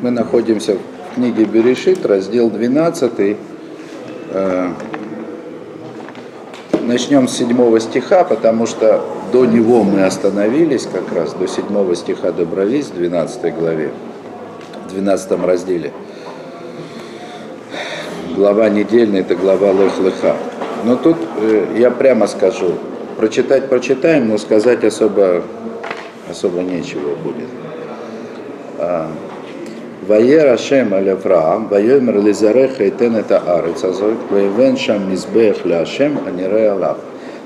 Мы находимся в книге Берешит, раздел 12. Э, Начнем с 7 стиха, потому что до него мы остановились как раз, до 7 стиха добрались в 12 главе, в 12 разделе. Глава недельная, это глава Лех-Леха. Но тут э, я прямо скажу, прочитать прочитаем, но сказать особо, особо нечего будет. Ваер Ашем аль Авраам, Ваемер Лизареха и Тен это Арец Азой, Ваевен Шам Мизбех ля Ашем, Анире Алав.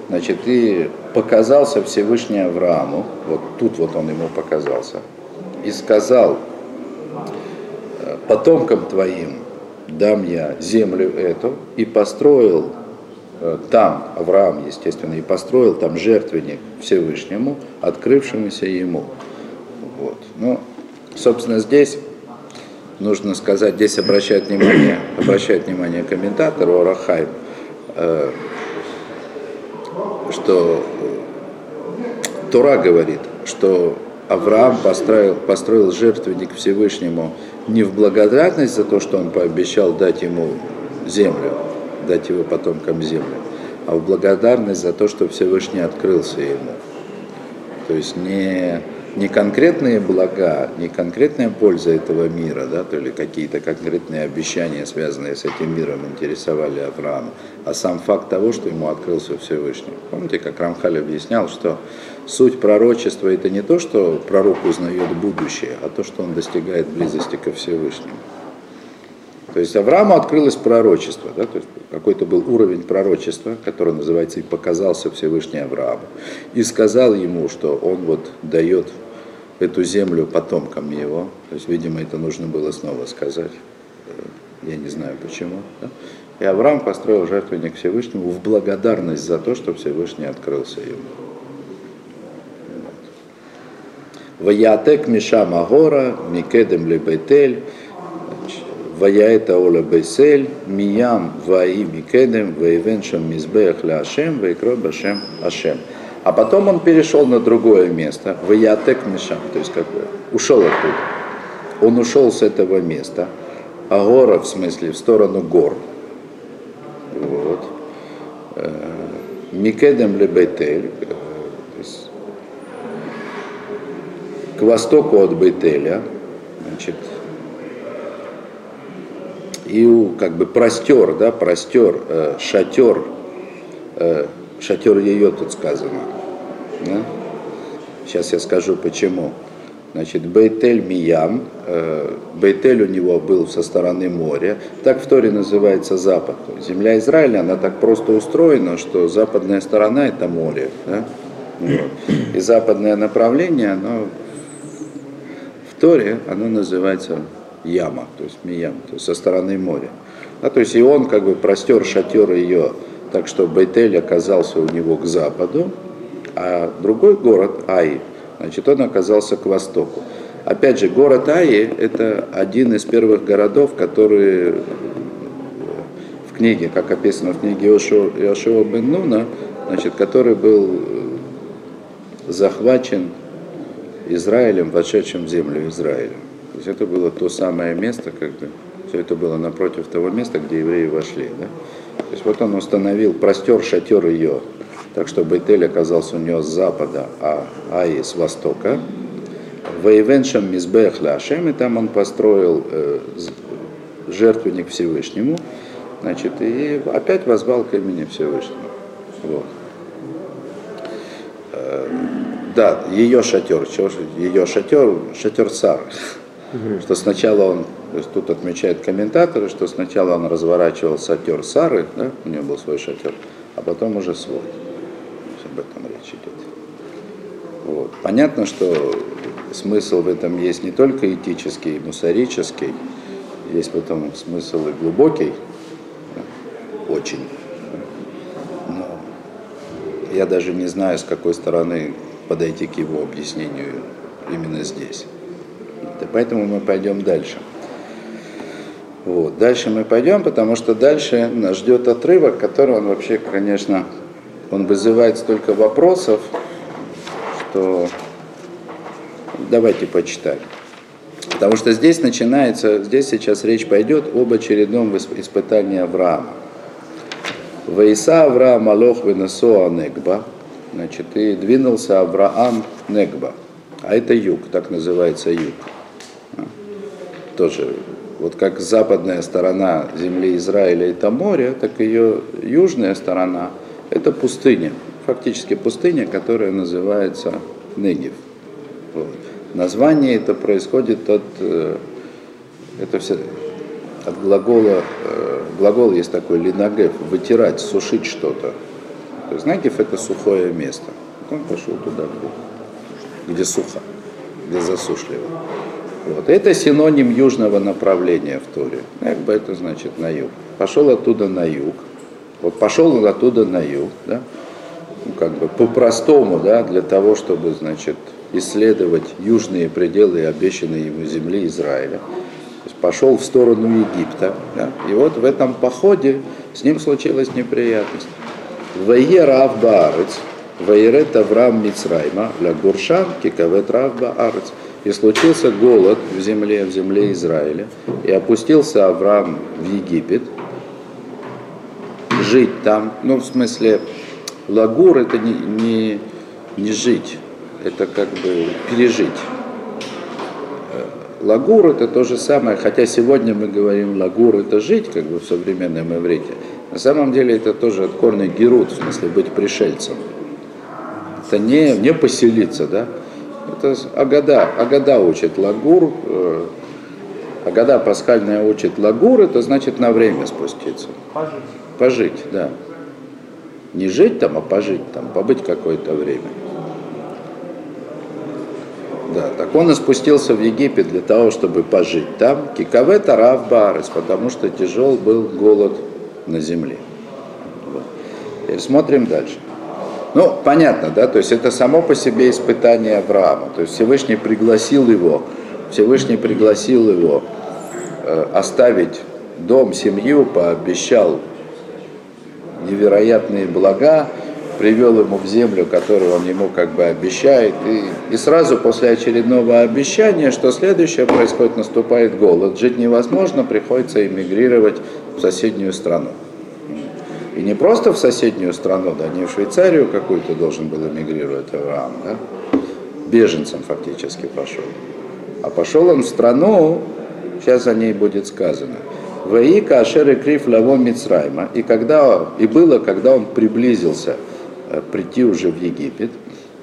Значит, и показался Всевышний Аврааму, вот тут вот он ему показался, и сказал, потомкам твоим дам я землю эту, и построил э, там, Авраам, естественно, и построил там жертвенник Всевышнему, открывшемуся ему. Вот. Ну, собственно, здесь нужно сказать, здесь обращает внимание, обращает внимание комментатор Орахайм, э, что Тора говорит, что Авраам построил, построил жертвенник Всевышнему не в благодарность за то, что он пообещал дать ему землю, дать его потомкам землю, а в благодарность за то, что Всевышний открылся ему. То есть не не конкретные блага, не конкретная польза этого мира, да, то или какие-то конкретные обещания, связанные с этим миром, интересовали Авраама, а сам факт того, что ему открылся Всевышний. Помните, как Рамхаль объяснял, что суть пророчества это не то, что пророк узнает будущее, а то, что он достигает близости ко Всевышнему. То есть Аврааму открылось пророчество, да, то есть какой-то был уровень пророчества, который называется «И показался Всевышний Аврааму». И сказал ему, что он вот дает эту землю потомкам его. То есть, видимо, это нужно было снова сказать. Э, я не знаю почему. Да? И Авраам построил жертвенник Всевышнему в благодарность за то, что Всевышний открылся ему. Ваятек Миша Магора, Микедем Лебетель, Ваяэта Ола Бейсель, Миям Ваи Микедем, Ваивен Шам Мизбех Ля Ашем, Ваикро Башем Ашем. А потом он перешел на другое место, в Ятек Мишам, то есть как бы ушел оттуда. Он ушел с этого места, а гора в смысле в сторону гор. Вот. Э, Микедем Лебетель, к востоку от Бетеля, значит, и как бы простер, да, простер, э, шатер, э, шатер ее тут сказано. Да? Сейчас я скажу почему. Значит, Бейтель Миям, э, Бейтель у него был со стороны моря, так в Торе называется запад. Земля Израиля, она так просто устроена, что западная сторона это море. Да? Вот. И западное направление, оно в Торе, оно называется Яма, то есть Миям, то есть со стороны моря. Да, то есть и он как бы простер шатер ее так что Бейтель оказался у него к западу, а другой город, Аи, значит, он оказался к востоку. Опять же, город Аи – это один из первых городов, которые в книге, как описано в книге Иошуа бен Нуна, значит, который был захвачен Израилем, вошедшим в землю Израиля. Есть это было то самое место, бы, все это было напротив того места, где евреи вошли. Да? То есть вот он установил, простер шатер ее, так что Бейтель оказался у него с запада, а Аи с востока. Вейвеншам Мизбех Ляшем, и там он построил э, жертвенник Всевышнему, значит, и опять возвал к имени Всевышнему. Вот. Э, да, ее шатер, ее шатер, шатер Что сначала он тут отмечают комментаторы, что сначала он разворачивал шатер Сары, да, у него был свой шатер, а потом уже свой. об этом речь идет. Вот. Понятно, что смысл в этом есть не только этический, мусорический, есть в этом смысл и глубокий, очень. Но я даже не знаю, с какой стороны подойти к его объяснению именно здесь. Поэтому мы пойдем дальше. Вот. Дальше мы пойдем, потому что дальше нас ждет отрывок, который он вообще, конечно, он вызывает столько вопросов, что давайте почитаем. Потому что здесь начинается, здесь сейчас речь пойдет об очередном испытании Авраама. Вейса Авраам Алох Венесоа Негба, значит, и двинулся Авраам Негба. А это юг, так называется юг. Тоже, вот как западная сторона земли Израиля это море, так ее южная сторона это пустыня. Фактически пустыня, которая называется Негев. Вот. Название это происходит от, э, это все, от глагола, э, глагол есть такой линагев, вытирать, сушить что-то. То есть нагев это сухое место. Он пошел туда, где сухо, где засушливо. Вот. Это синоним южного направления в Торе. Как бы это значит на юг. Пошел оттуда на юг. Вот пошел оттуда на юг, да, ну, как бы по-простому, да, для того, чтобы, значит, исследовать южные пределы обещанной ему земли Израиля. То есть пошел в сторону Египта. Да? И вот в этом походе с ним случилась неприятность. Вае Рав Баарец, Ваерет Авраам Мицрайма, Ля Кикавет Рав Баарец. И случился голод в земле, в земле Израиля. И опустился Авраам в Египет, жить там, ну в смысле, лагур это не, не, не жить, это как бы пережить. Э, лагур это то же самое, хотя сегодня мы говорим лагур это жить, как бы в современном иврите. На самом деле это тоже от корня герут, в смысле быть пришельцем. Это не, не поселиться, да? Это Агада, Агада учит лагур, э, Агада пасхальная учит лагур, это значит на время спуститься. Пожить. Пожить, да. Не жить там, а пожить там, побыть какое-то время. Да, так он и спустился в Египет для того, чтобы пожить там. Кикаве Тарав Барес, потому что тяжел был голод на земле. Вот. Теперь смотрим дальше. Ну, понятно, да, то есть это само по себе испытание Авраама. То есть Всевышний пригласил его, Всевышний пригласил его э, оставить дом, семью, пообещал невероятные блага, привел ему в землю, которую он ему как бы обещает. И, и сразу после очередного обещания, что следующее происходит, наступает голод. Жить невозможно, приходится эмигрировать в соседнюю страну. И не просто в соседнюю страну, да, не в Швейцарию какую-то должен был эмигрировать Авраам, да, беженцем фактически пошел. А пошел он в страну, сейчас о ней будет сказано, Ваика Ашер Криф Лаво Мицрайма. И, когда, и было, когда он приблизился Э, прийти уже в Египет.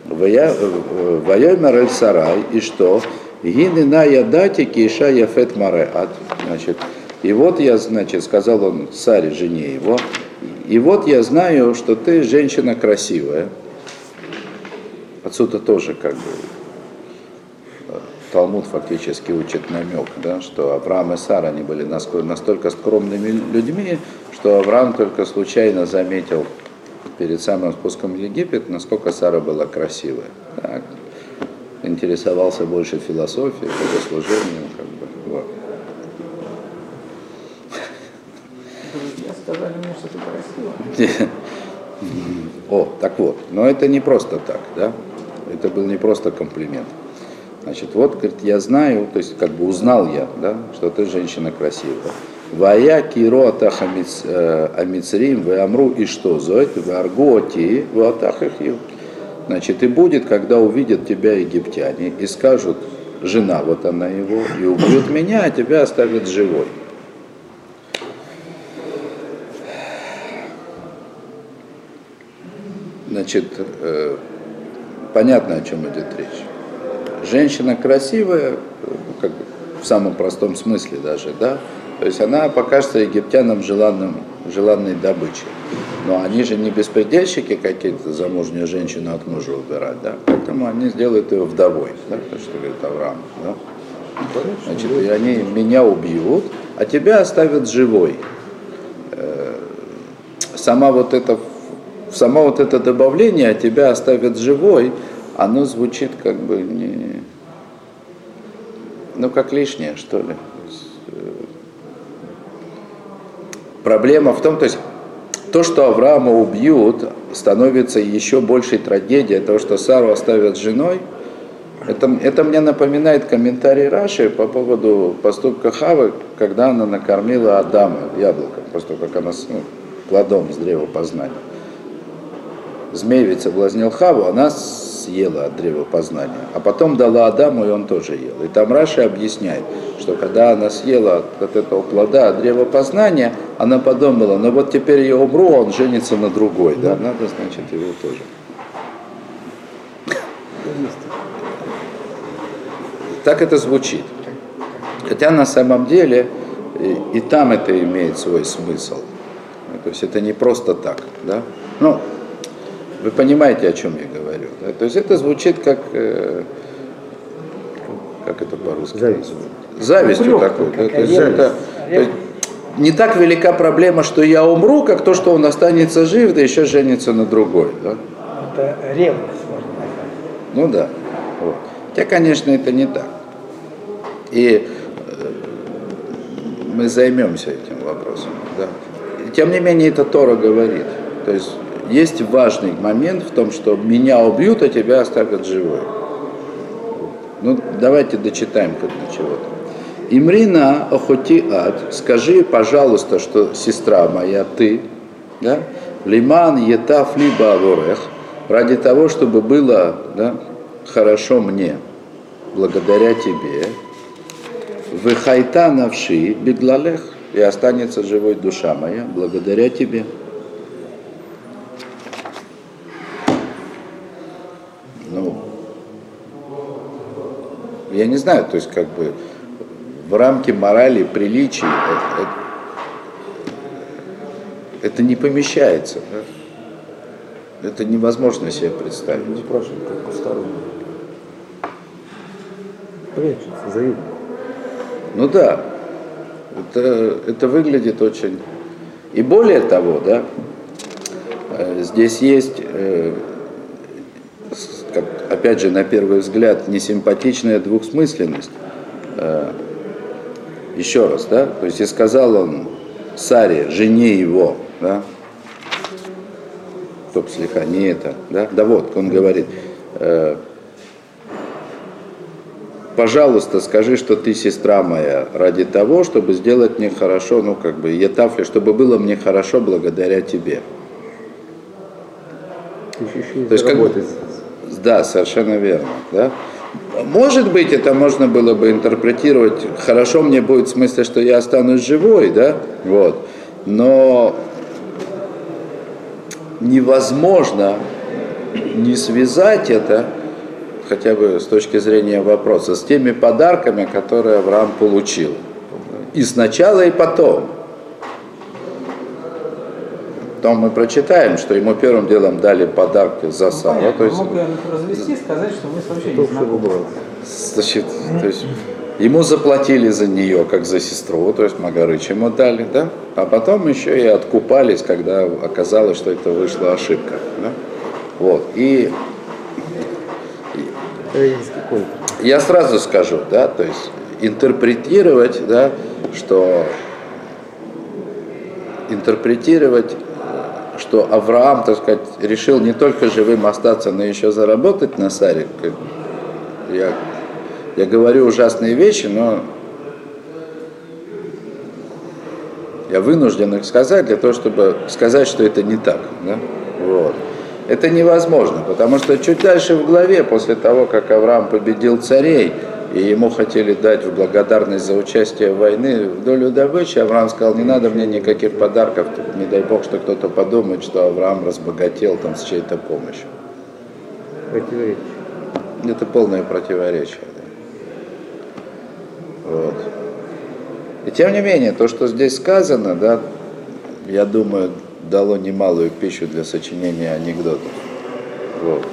Вайомер Эль Сарай, и что? Гинина ядати киша яфет мареат. Значит, и вот я, значит, сказал он царь жене его, и вот я знаю, что ты женщина красивая. Отсюда тоже как бы э, Талмуд фактически учит намек, да, что Авраам и Сара они были настолько скромными людьми, что Авраам только случайно заметил перед самым спуском в Египет, насколько Сара была красивая. Так. Интересовался больше философией, богослужением, как бы. Вот. Друзья О, так вот, но это не просто так, да? Это был не просто комплимент. Значит, вот, говорит, я знаю, то есть как бы узнал я, да, что ты женщина красивая. Вая кирота амицрим э, амру и что зоит варготи ватахахил. Значит, и будет, когда увидят тебя египтяне и скажут, жена, вот она его, и убьют меня, а тебя оставят живой. Значит, э, понятно, о чем идет речь. Женщина красивая, как бы в самом простом смысле даже, да, то есть она покажется египтянам желанным, желанной добычей. Но они же не беспредельщики какие-то, замужнюю женщину от мужа убирать, да? Поэтому они сделают ее вдовой, да, то, что говорит Авраам, да? Значит, и они меня убьют, а тебя оставят живой. Э, сама вот это, сама вот это добавление, а тебя оставят живой, оно звучит как бы не, ну как лишнее, что ли. Проблема в том, то есть то, что Авраама убьют, становится еще большей трагедией, то, что Сару оставят женой, Это, это мне напоминает комментарий Раши по поводу поступка Хавы, когда она накормила Адама яблоком, после того, как она ну, плодом с древа познания. Змей ведь соблазнил Хаву, она съела от древа познания, а потом дала Адаму, и он тоже ел. И там Раша объясняет, что когда она съела от, этого плода от древа познания, она подумала, ну вот теперь я умру, а он женится на другой, да, надо, значит, его тоже. Так это звучит. Хотя на самом деле и, и там это имеет свой смысл. То есть это не просто так, да? Ну, вы понимаете, о чем я говорю. да? То есть это звучит как, э, как это по-русски Зависть. Завистью Упрек такой. да? То есть это- то есть не так велика проблема, что я умру, как то, что он останется жив, да еще женится на другой. Да? Это ревность, можно назвать. Ну да. Вот. Хотя, конечно, это не так. И э, мы займемся этим вопросом. Да. Тем не менее, это Тора говорит. То есть есть важный момент в том, что меня убьют, а тебя оставят живой. Ну, давайте дочитаем как до чего-то. Имрина охоти ад, скажи, пожалуйста, что сестра моя, ты, да? Лиман етаф либо аворех, ради того, чтобы было да, хорошо мне, благодаря тебе. Выхайта навши беглалех, и останется живой душа моя, благодаря тебе. Я не знаю, то есть как бы в рамки морали, приличий это, это- это не помещается. да. Это невозможно себе представить. Не спрашивают, как посторонние. Прячутся, завидно. Ну да, это, это выглядит очень... И более того, да, э, здесь есть, э, опять же, на первый взгляд, несимпатичная двухсмысленность. Э, Еще раз, да, то есть и сказал он Саре, жене его, да, стоп, слегка, не это, да, да вот, он говорит, э, пожалуйста, скажи, что ты сестра моя, ради того, чтобы сделать мне хорошо, ну, как бы, етафли, чтобы было мне хорошо благодаря тебе. Еще То есть как. Да, совершенно верно, да. Может быть, это можно было бы интерпретировать, хорошо мне будет в смысле, что я останусь живой, да, вот, но невозможно не связать это, хотя бы с точки зрения вопроса, с теми подарками, которые Авраам получил. И сначала, и потом. Потом мы прочитаем, что ему первым делом дали подарки за Ну, сало. понятно, то есть, мог бы развести, сказать, что мы вообще не знакомы. значит, то есть, ему заплатили за нее, как за сестру, то есть Магарыч ему дали, да? А потом еще и откупались, когда оказалось, что это вышла ошибка. Да? Вот. И культ. я сразу скажу, да, то есть интерпретировать, да, что интерпретировать, э, что Авраам, так сказать, решил не только живым остаться, но еще заработать на Саре. Я, я говорю ужасные вещи, но я вынужден их сказать для того, чтобы сказать, что это не так. Да? Вот. Это невозможно, потому что чуть дальше в главе, после того, как Авраам победил царей, и ему хотели дать в благодарность за участие в войне долю добычи, Авраам сказал, не надо мне никаких подарков, не дай бог, что кто-то подумает, что Авраам разбогател там с чьей-то помощью. Противоречие. Это полное противоречие. да. Вот. И тем не менее, то, что здесь сказано, да, я думаю, дало немалую пищу для сочинения анекдотов. Вот.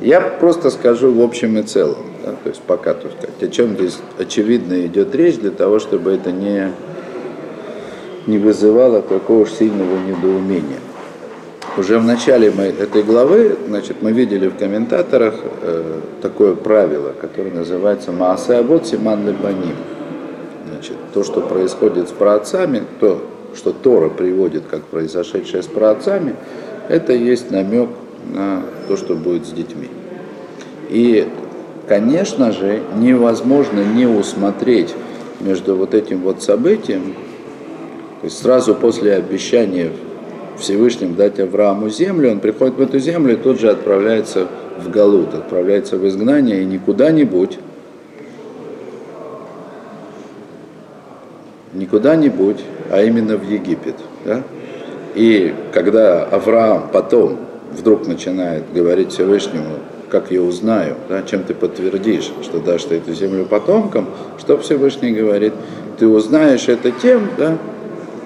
Я просто скажу в общем и целом, да, то есть пока, так сказать, о чем здесь очевидно идет речь, для того, чтобы это не, не вызывало такого уж сильного недоумения. Уже в начале мы, этой главы, значит, мы видели в комментаторах э, такое правило, которое называется Маасе Абот Симан Лебаним. Значит, то, что происходит с праотцами, то, что Тора приводит как произошедшее с праотцами, это есть намек на то, что будет с детьми. И конечно же, невозможно не усмотреть между вот этим вот событием, то есть сразу после обещания Всевышним дать Аврааму землю, он приходит в эту землю и тут же отправляется в Галут, отправляется в изгнание и не куда-нибудь, не куда-нибудь, а именно в Египет. Да? И когда Авраам потом вдруг начинает говорить Всевышнему, как я узнаю, да, чем ты подтвердишь, что дашь ты эту землю потомкам, что Всевышний говорит, ты узнаешь это тем, да,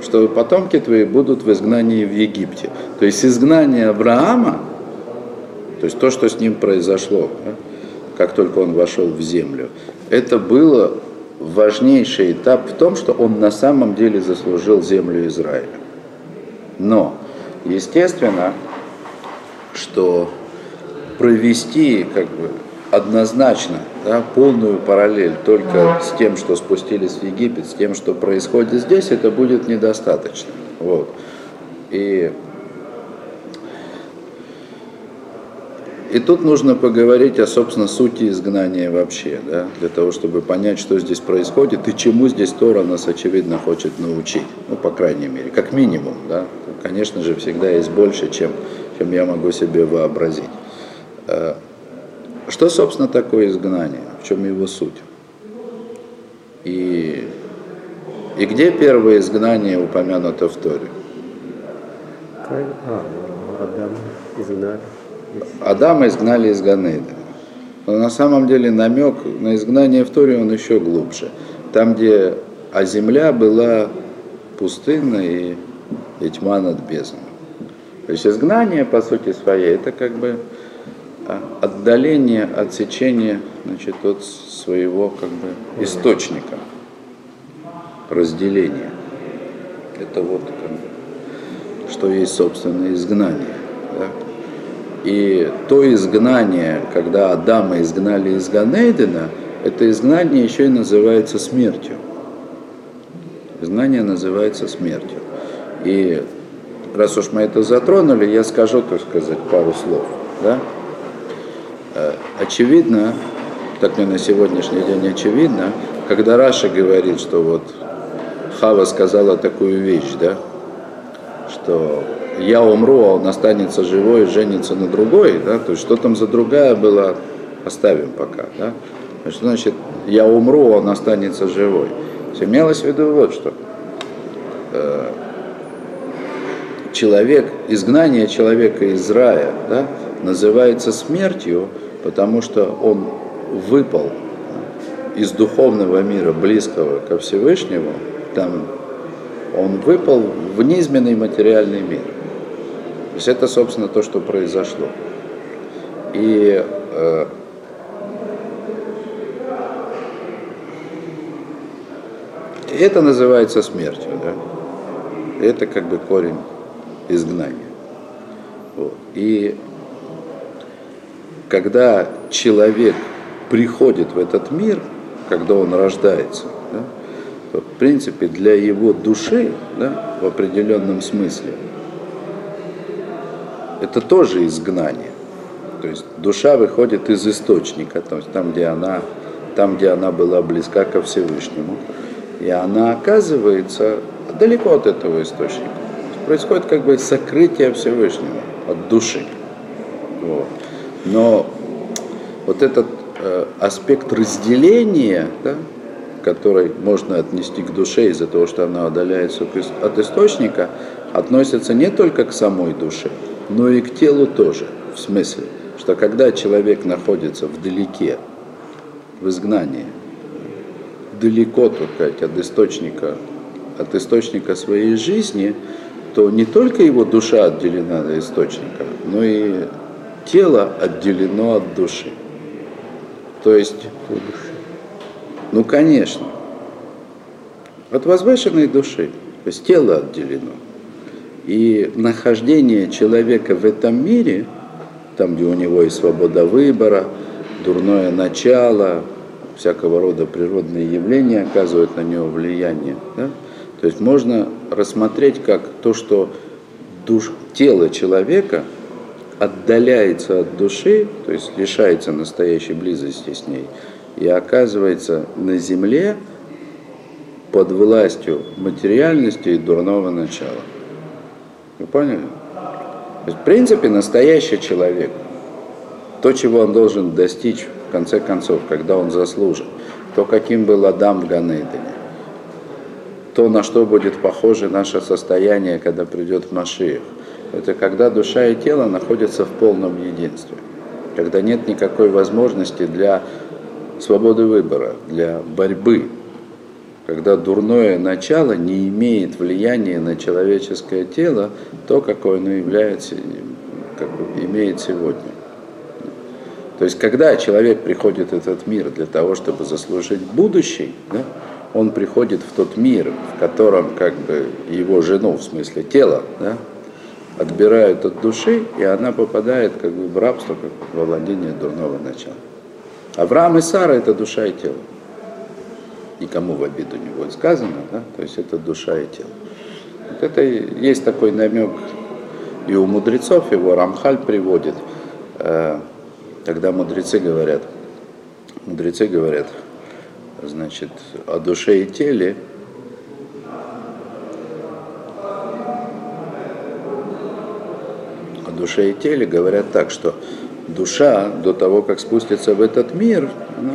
что потомки твои будут в изгнании в Египте. То есть изгнание Авраама, то есть то, что с ним произошло, да, как только он вошел в землю, это было важнейший этап в том, что он на самом деле заслужил землю Израиля. Но, естественно, что провести как бы однозначно да, полную параллель только с тем, что спустились в Египет, с тем, что происходит здесь, это будет недостаточно. Вот. И, и тут нужно поговорить о, собственно, сути изгнания вообще, да, для того, чтобы понять, что здесь происходит и чему здесь Тора нас, очевидно, хочет научить. Ну, по крайней мере, как минимум. Да. Конечно же, всегда есть больше, чем, чем я могу себе вообразить. Э, что, собственно, такое изгнание? В чем его суть? И, и где первое изгнание упомянуто в Торе? А, изгнали. Адама изгнали из Ганейда. Но на самом деле намек на изгнание в Торе он еще глубже. Там, где а земля была пустынна и, и тьма над бездной. То есть изгнание, по сути своей, это как бы отдаление, отсечение значит, от своего как бы, источника, разделение. Это вот как бы, что есть собственное изгнание. Да? И то изгнание, когда Адама изгнали из Ганейдена, это изгнание еще и называется смертью. Изгнание называется смертью. И раз уж мы это затронули, я скажу, так сказать, пару слов. Да? Э, очевидно, так мне на сегодняшний день очевидно, когда Раша говорит, что вот Хава сказала такую вещь, да, что я умру, а он останется живой, женится на другой, да, то есть что там за другая была, оставим пока, да. Что значит, я умру, а он останется живой. Все имелось в виду вот что. Э, человек, изгнание человека из рая, да, называется смертью, потому что он выпал из духовного мира, близкого ко Всевышнему, там он выпал в низменный материальный мир. То есть это, собственно, то, что произошло. И э, это называется смертью, да? Это как бы корень изгнания. Вот. И когда человек приходит в этот мир, когда он рождается, да, то, в принципе, для его души, да, в определенном смысле, это тоже изгнание. То есть душа выходит из источника, то есть там, где она, там, где она была близка ко Всевышнему, и она оказывается далеко от этого источника. Происходит как бы сокрытие Всевышнего от души. Вот. Но вот этот э, аспект разделения, да, который можно отнести к душе из-за того, что она удаляется от источника, относится не только к самой душе, но и к телу тоже. В смысле, что когда человек находится вдалеке, в изгнании, далеко, так сказать, от источника, от источника своей жизни, то не только его душа отделена от источника, но и тело отделено от души. То есть, ну конечно, от возвышенной души, то есть тело отделено. И нахождение человека в этом мире, там, где у него есть свобода выбора, дурное начало, всякого рода природные явления оказывают на него влияние. Да? То есть можно рассмотреть как то, что душ, тело человека отдаляется от души, то есть лишается настоящей близости с ней, и оказывается на земле под властью материальности и дурного начала. Вы поняли? То есть, в принципе, настоящий человек, то, чего он должен достичь в конце концов, когда он заслужит, то, каким был Адам в Ганейдене, то, на что будет похоже наше состояние, когда придет Машиих. Это когда душа и тело находятся в полном единстве, когда нет никакой возможности для свободы выбора, для борьбы, когда дурное начало не имеет влияния на человеческое тело, то, какое оно является, как имеет сегодня. То есть, когда человек приходит в этот мир для того, чтобы заслужить будущий, да, он приходит в тот мир, в котором как бы его жену, в смысле тело, да, отбирают от души, и она попадает как бы в рабство, как во владение дурного начала. Авраам и Сара – это душа и тело. Никому в обиду не будет сказано, да? то есть это душа и тело. Вот это есть такой намек и у мудрецов, его Рамхаль приводит, э, когда мудрецы говорят, мудрецы говорят, значит, о душе и теле, душе и теле говорят так, что душа до того, как спустится в этот мир, она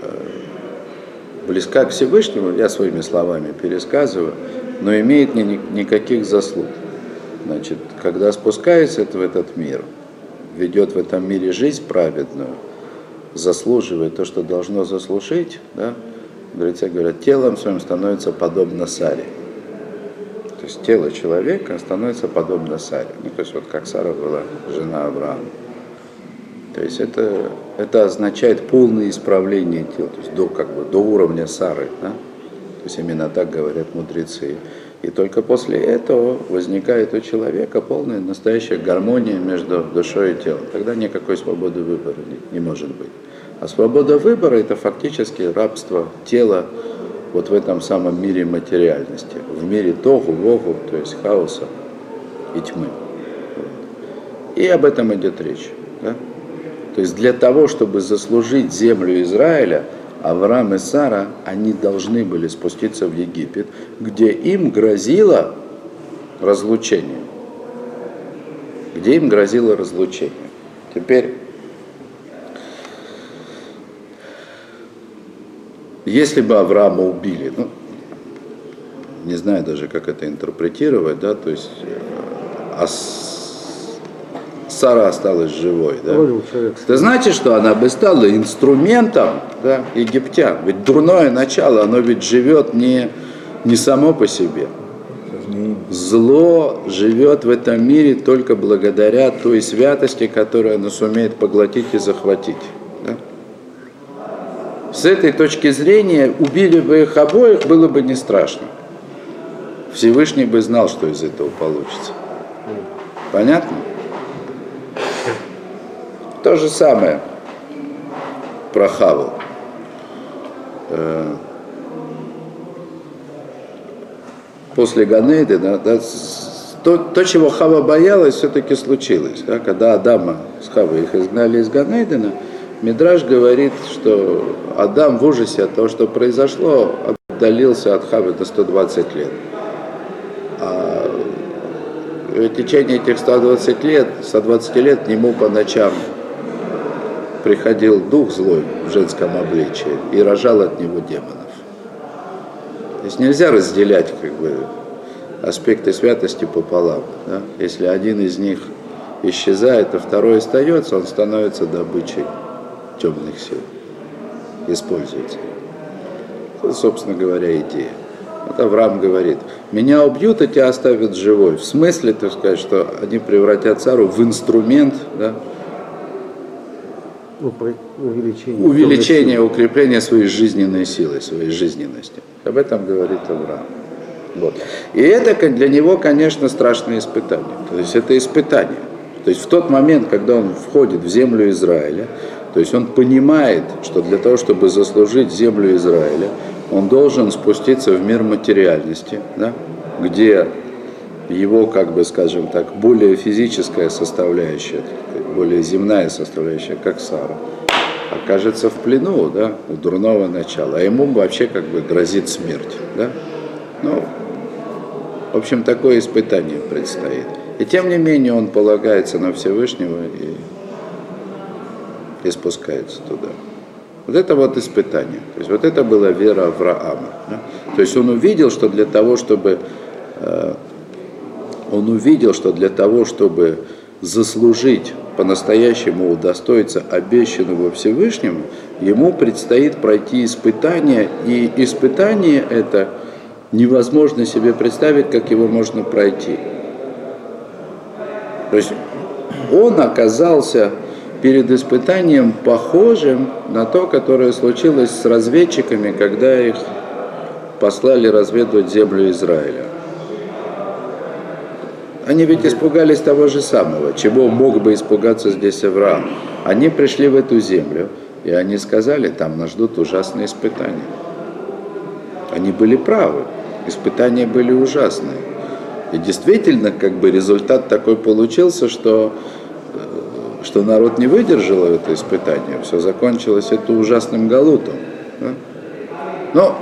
э, близка к Всевышнему, я своими словами пересказываю, но имеет ни, никаких заслуг. Значит, когда спускается в этот мир, ведет в этом мире жизнь праведную – заслуживает то, что должно заслужить, да, говорят, телом своим становится подобно Саре. Есть тело человека становится подобно Саре. Ну, то есть вот как Сара была жена Авраама. То есть это, это означает полное исправление тела, то есть до, как бы, до уровня Сары. Да? То есть именно так говорят мудрецы. И только после этого возникает у человека полная настоящая гармония между душой и телом. Тогда никакой свободы выбора не, не может быть. А свобода выбора это фактически рабство тела вот в этом самом мире материальности, в мире тогу, вогу, то есть хаоса и тьмы. И об этом идет речь. Да? То есть для того, чтобы заслужить землю Израиля – Авраам и Сара, они должны были спуститься в Египет, где им грозило разлучение. Где им грозило разлучение. Теперь, если бы Авраама убили, ну, не знаю даже, как это интерпретировать, да, то есть а Сара осталась живой. Да? Это значит, что она бы стала инструментом да, египтян. Ведь дурное начало, оно ведь живет не, не само по себе. Зло живет в этом мире только благодаря той святости, которую оно сумеет поглотить и захватить. С этой точки зрения, убили бы их обоих, было бы не страшно. Всевышний бы знал, что из этого получится. Понятно? То же самое про Хаву. Э, после Ганеды, да, да, то, то, чего Хава боялась, все-таки случилось. Да, когда Адама с Хавой их изгнали из Ганедена, Мидраж говорит, что Адам в ужасе от того, что произошло, отдалился от Хавы до 120 лет. А в течение этих 120 лет, 120 лет к нему по ночам приходил дух злой в женском обличии и рожал от него демонов. То есть нельзя разделять как бы, аспекты святости пополам. Да? Если один из них исчезает, а второй остается, он становится добычей темных сил. Используется. Это, собственно говоря, идея. Вот Авраам говорит, меня убьют, и тебя оставят живой. В смысле, так сказать, что они превратят цару в инструмент, да, увеличение, увеличение укрепление своей жизненной силы, своей жизненности. Об этом говорит Авраам. Вот. И это для него, конечно, страшное испытание. То есть это испытание. То есть в тот момент, когда он входит в землю Израиля, то есть он понимает, что для того, чтобы заслужить землю Израиля, он должен спуститься в мир материальности, да, где его, как бы, скажем так, более физическая составляющая, более земная составляющая, как Сара, окажется в плену, да, у дурного начала, а ему вообще как бы грозит смерть, да. Ну, в общем, такое испытание предстоит. И тем не менее он полагается на Всевышнего и, и спускается туда. Вот это вот испытание. То есть вот это была вера Авраама. Да? То есть он увидел, что для того, чтобы э, он увидел, что для того, чтобы заслужить по-настоящему удостоиться обещанного Всевышнему, ему предстоит пройти испытание, и испытание это невозможно себе представить, как его можно пройти. То есть он оказался перед испытанием похожим на то, которое случилось с разведчиками, когда их послали разведывать землю Израиля. Они ведь испугались того же самого, чего мог бы испугаться здесь Авраам. Они пришли в эту землю, и они сказали, там нас ждут ужасные испытания. Они были правы, испытания были ужасные. И действительно, как бы результат такой получился, что, что народ не выдержал это испытание. Все закончилось это ужасным галутом. Но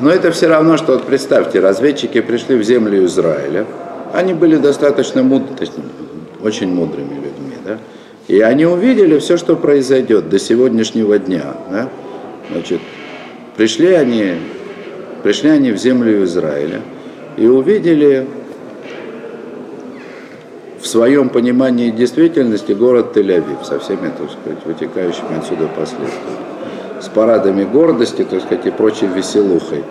но это все равно, что вот представьте, разведчики пришли в землю Израиля, они были достаточно мудрыми, очень мудрыми людьми, да? И они увидели все, что произойдет до сегодняшнего дня, да? Значит, пришли они, пришли они в землю Израиля и увидели в своем понимании действительности город Тель-Авив со всеми, так сказать, вытекающими отсюда последствиями с парадами гордости, так сказать, и прочей веселухой.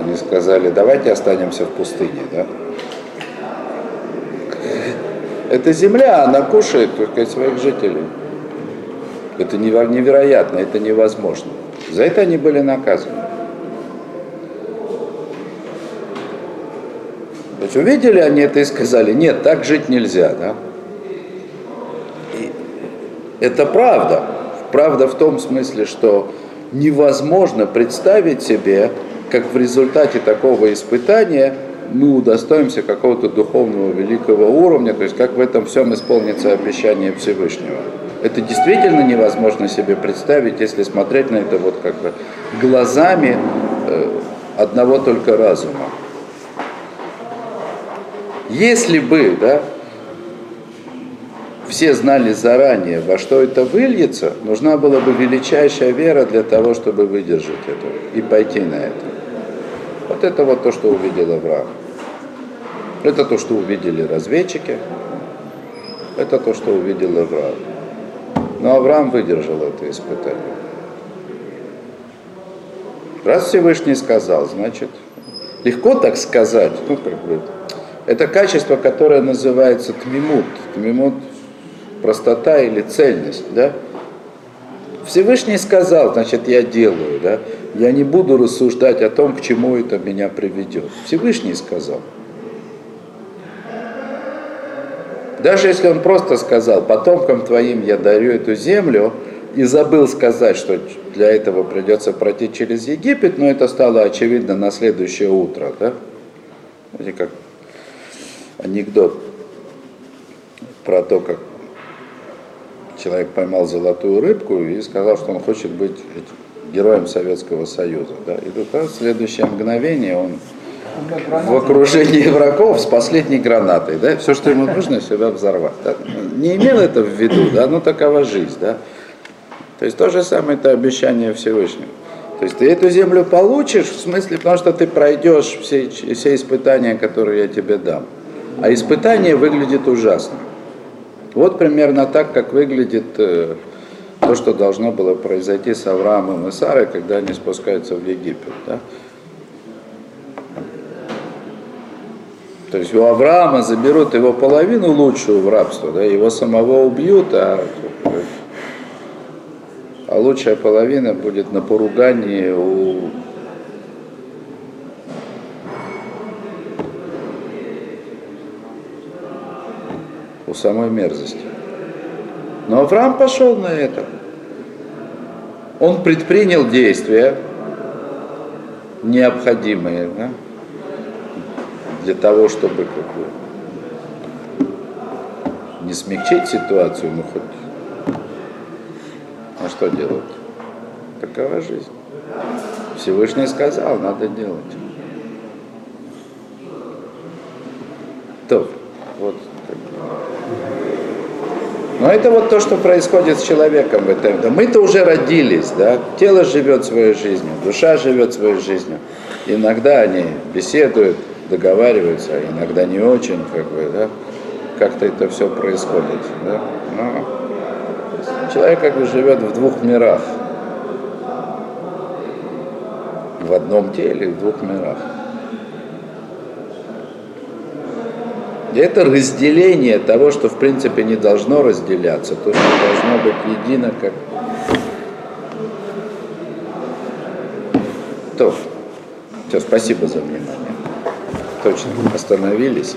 Они сказали, давайте останемся в пустыне, да? Это земля, она кушает, сказать, своих жителей. Это невероятно, это невозможно. За это они были наказаны. То есть увидели они это и сказали, нет, так жить нельзя, да? И это правда. Правда в том смысле, что невозможно представить себе, как в результате такого испытания мы удостоимся какого-то духовного великого уровня, то есть как в этом всем исполнится обещание Всевышнего. Это действительно невозможно себе представить, если смотреть на это вот как бы глазами э, одного только разума. Если бы, да, все знали заранее, во что это выльется, нужна была бы величайшая вера для того, чтобы выдержать это и пойти на это. Вот это вот то, что увидел Авраам. Это то, что увидели разведчики. Это то, что увидел Авраам. Но Авраам выдержал это испытание. Раз Всевышний сказал, значит, легко так сказать, ну как бы, это качество, которое называется тмимут. Тмимут простота или цельность, да? Всевышний сказал, значит, я делаю, да? Я не буду рассуждать о том, к чему это меня приведет. Всевышний сказал. Даже если он просто сказал, потомкам твоим я дарю эту землю, и забыл сказать, что для этого придется пройти через Египет, но это стало очевидно на следующее утро, да? Знаете, как анекдот про то, как человек поймал золотую рыбку и сказал, что он хочет быть героем Советского Союза. Да? И тут в следующее мгновение он в окружении врагов с последней гранатой. Да? Все, что ему нужно, себя взорвать. Да? Не имел это в виду, да? но такова жизнь. Да? То есть то же самое это обещание Всевышнего. То есть ты эту землю получишь, в смысле, потому что ты пройдешь все, все испытания, которые я тебе дам. А испытание выглядит ужасно. Вот примерно так, как выглядит э, то, что должно было произойти с Авраамом и Сарой, когда они спускаются в Египет. Да? То есть у Авраама заберут его половину лучшую в рабство, да, его самого убьют, а, а лучшая половина будет на поругании у у самой мерзости. Но Авраам пошел на это. Он предпринял действия необходимые, да? для того, чтобы как бы не смягчить ситуацию, ну хоть, а что делать? Такова жизнь. Всевышний сказал, надо делать. То, вот. как бы. Но это вот то, что происходит с человеком в этом. Да Мы-то уже родились, да? Тело живет своей жизнью, душа живет своей жизнью. Иногда они беседуют, договариваются, а иногда не очень, как бы, да? Как-то это все происходит, да? Но человек как бы живет в двух мирах. В одном теле, в двух мирах. Это разделение того, что в принципе не должно разделяться, то, что должно быть едино, как... То. Все, спасибо за внимание. Точно, остановились.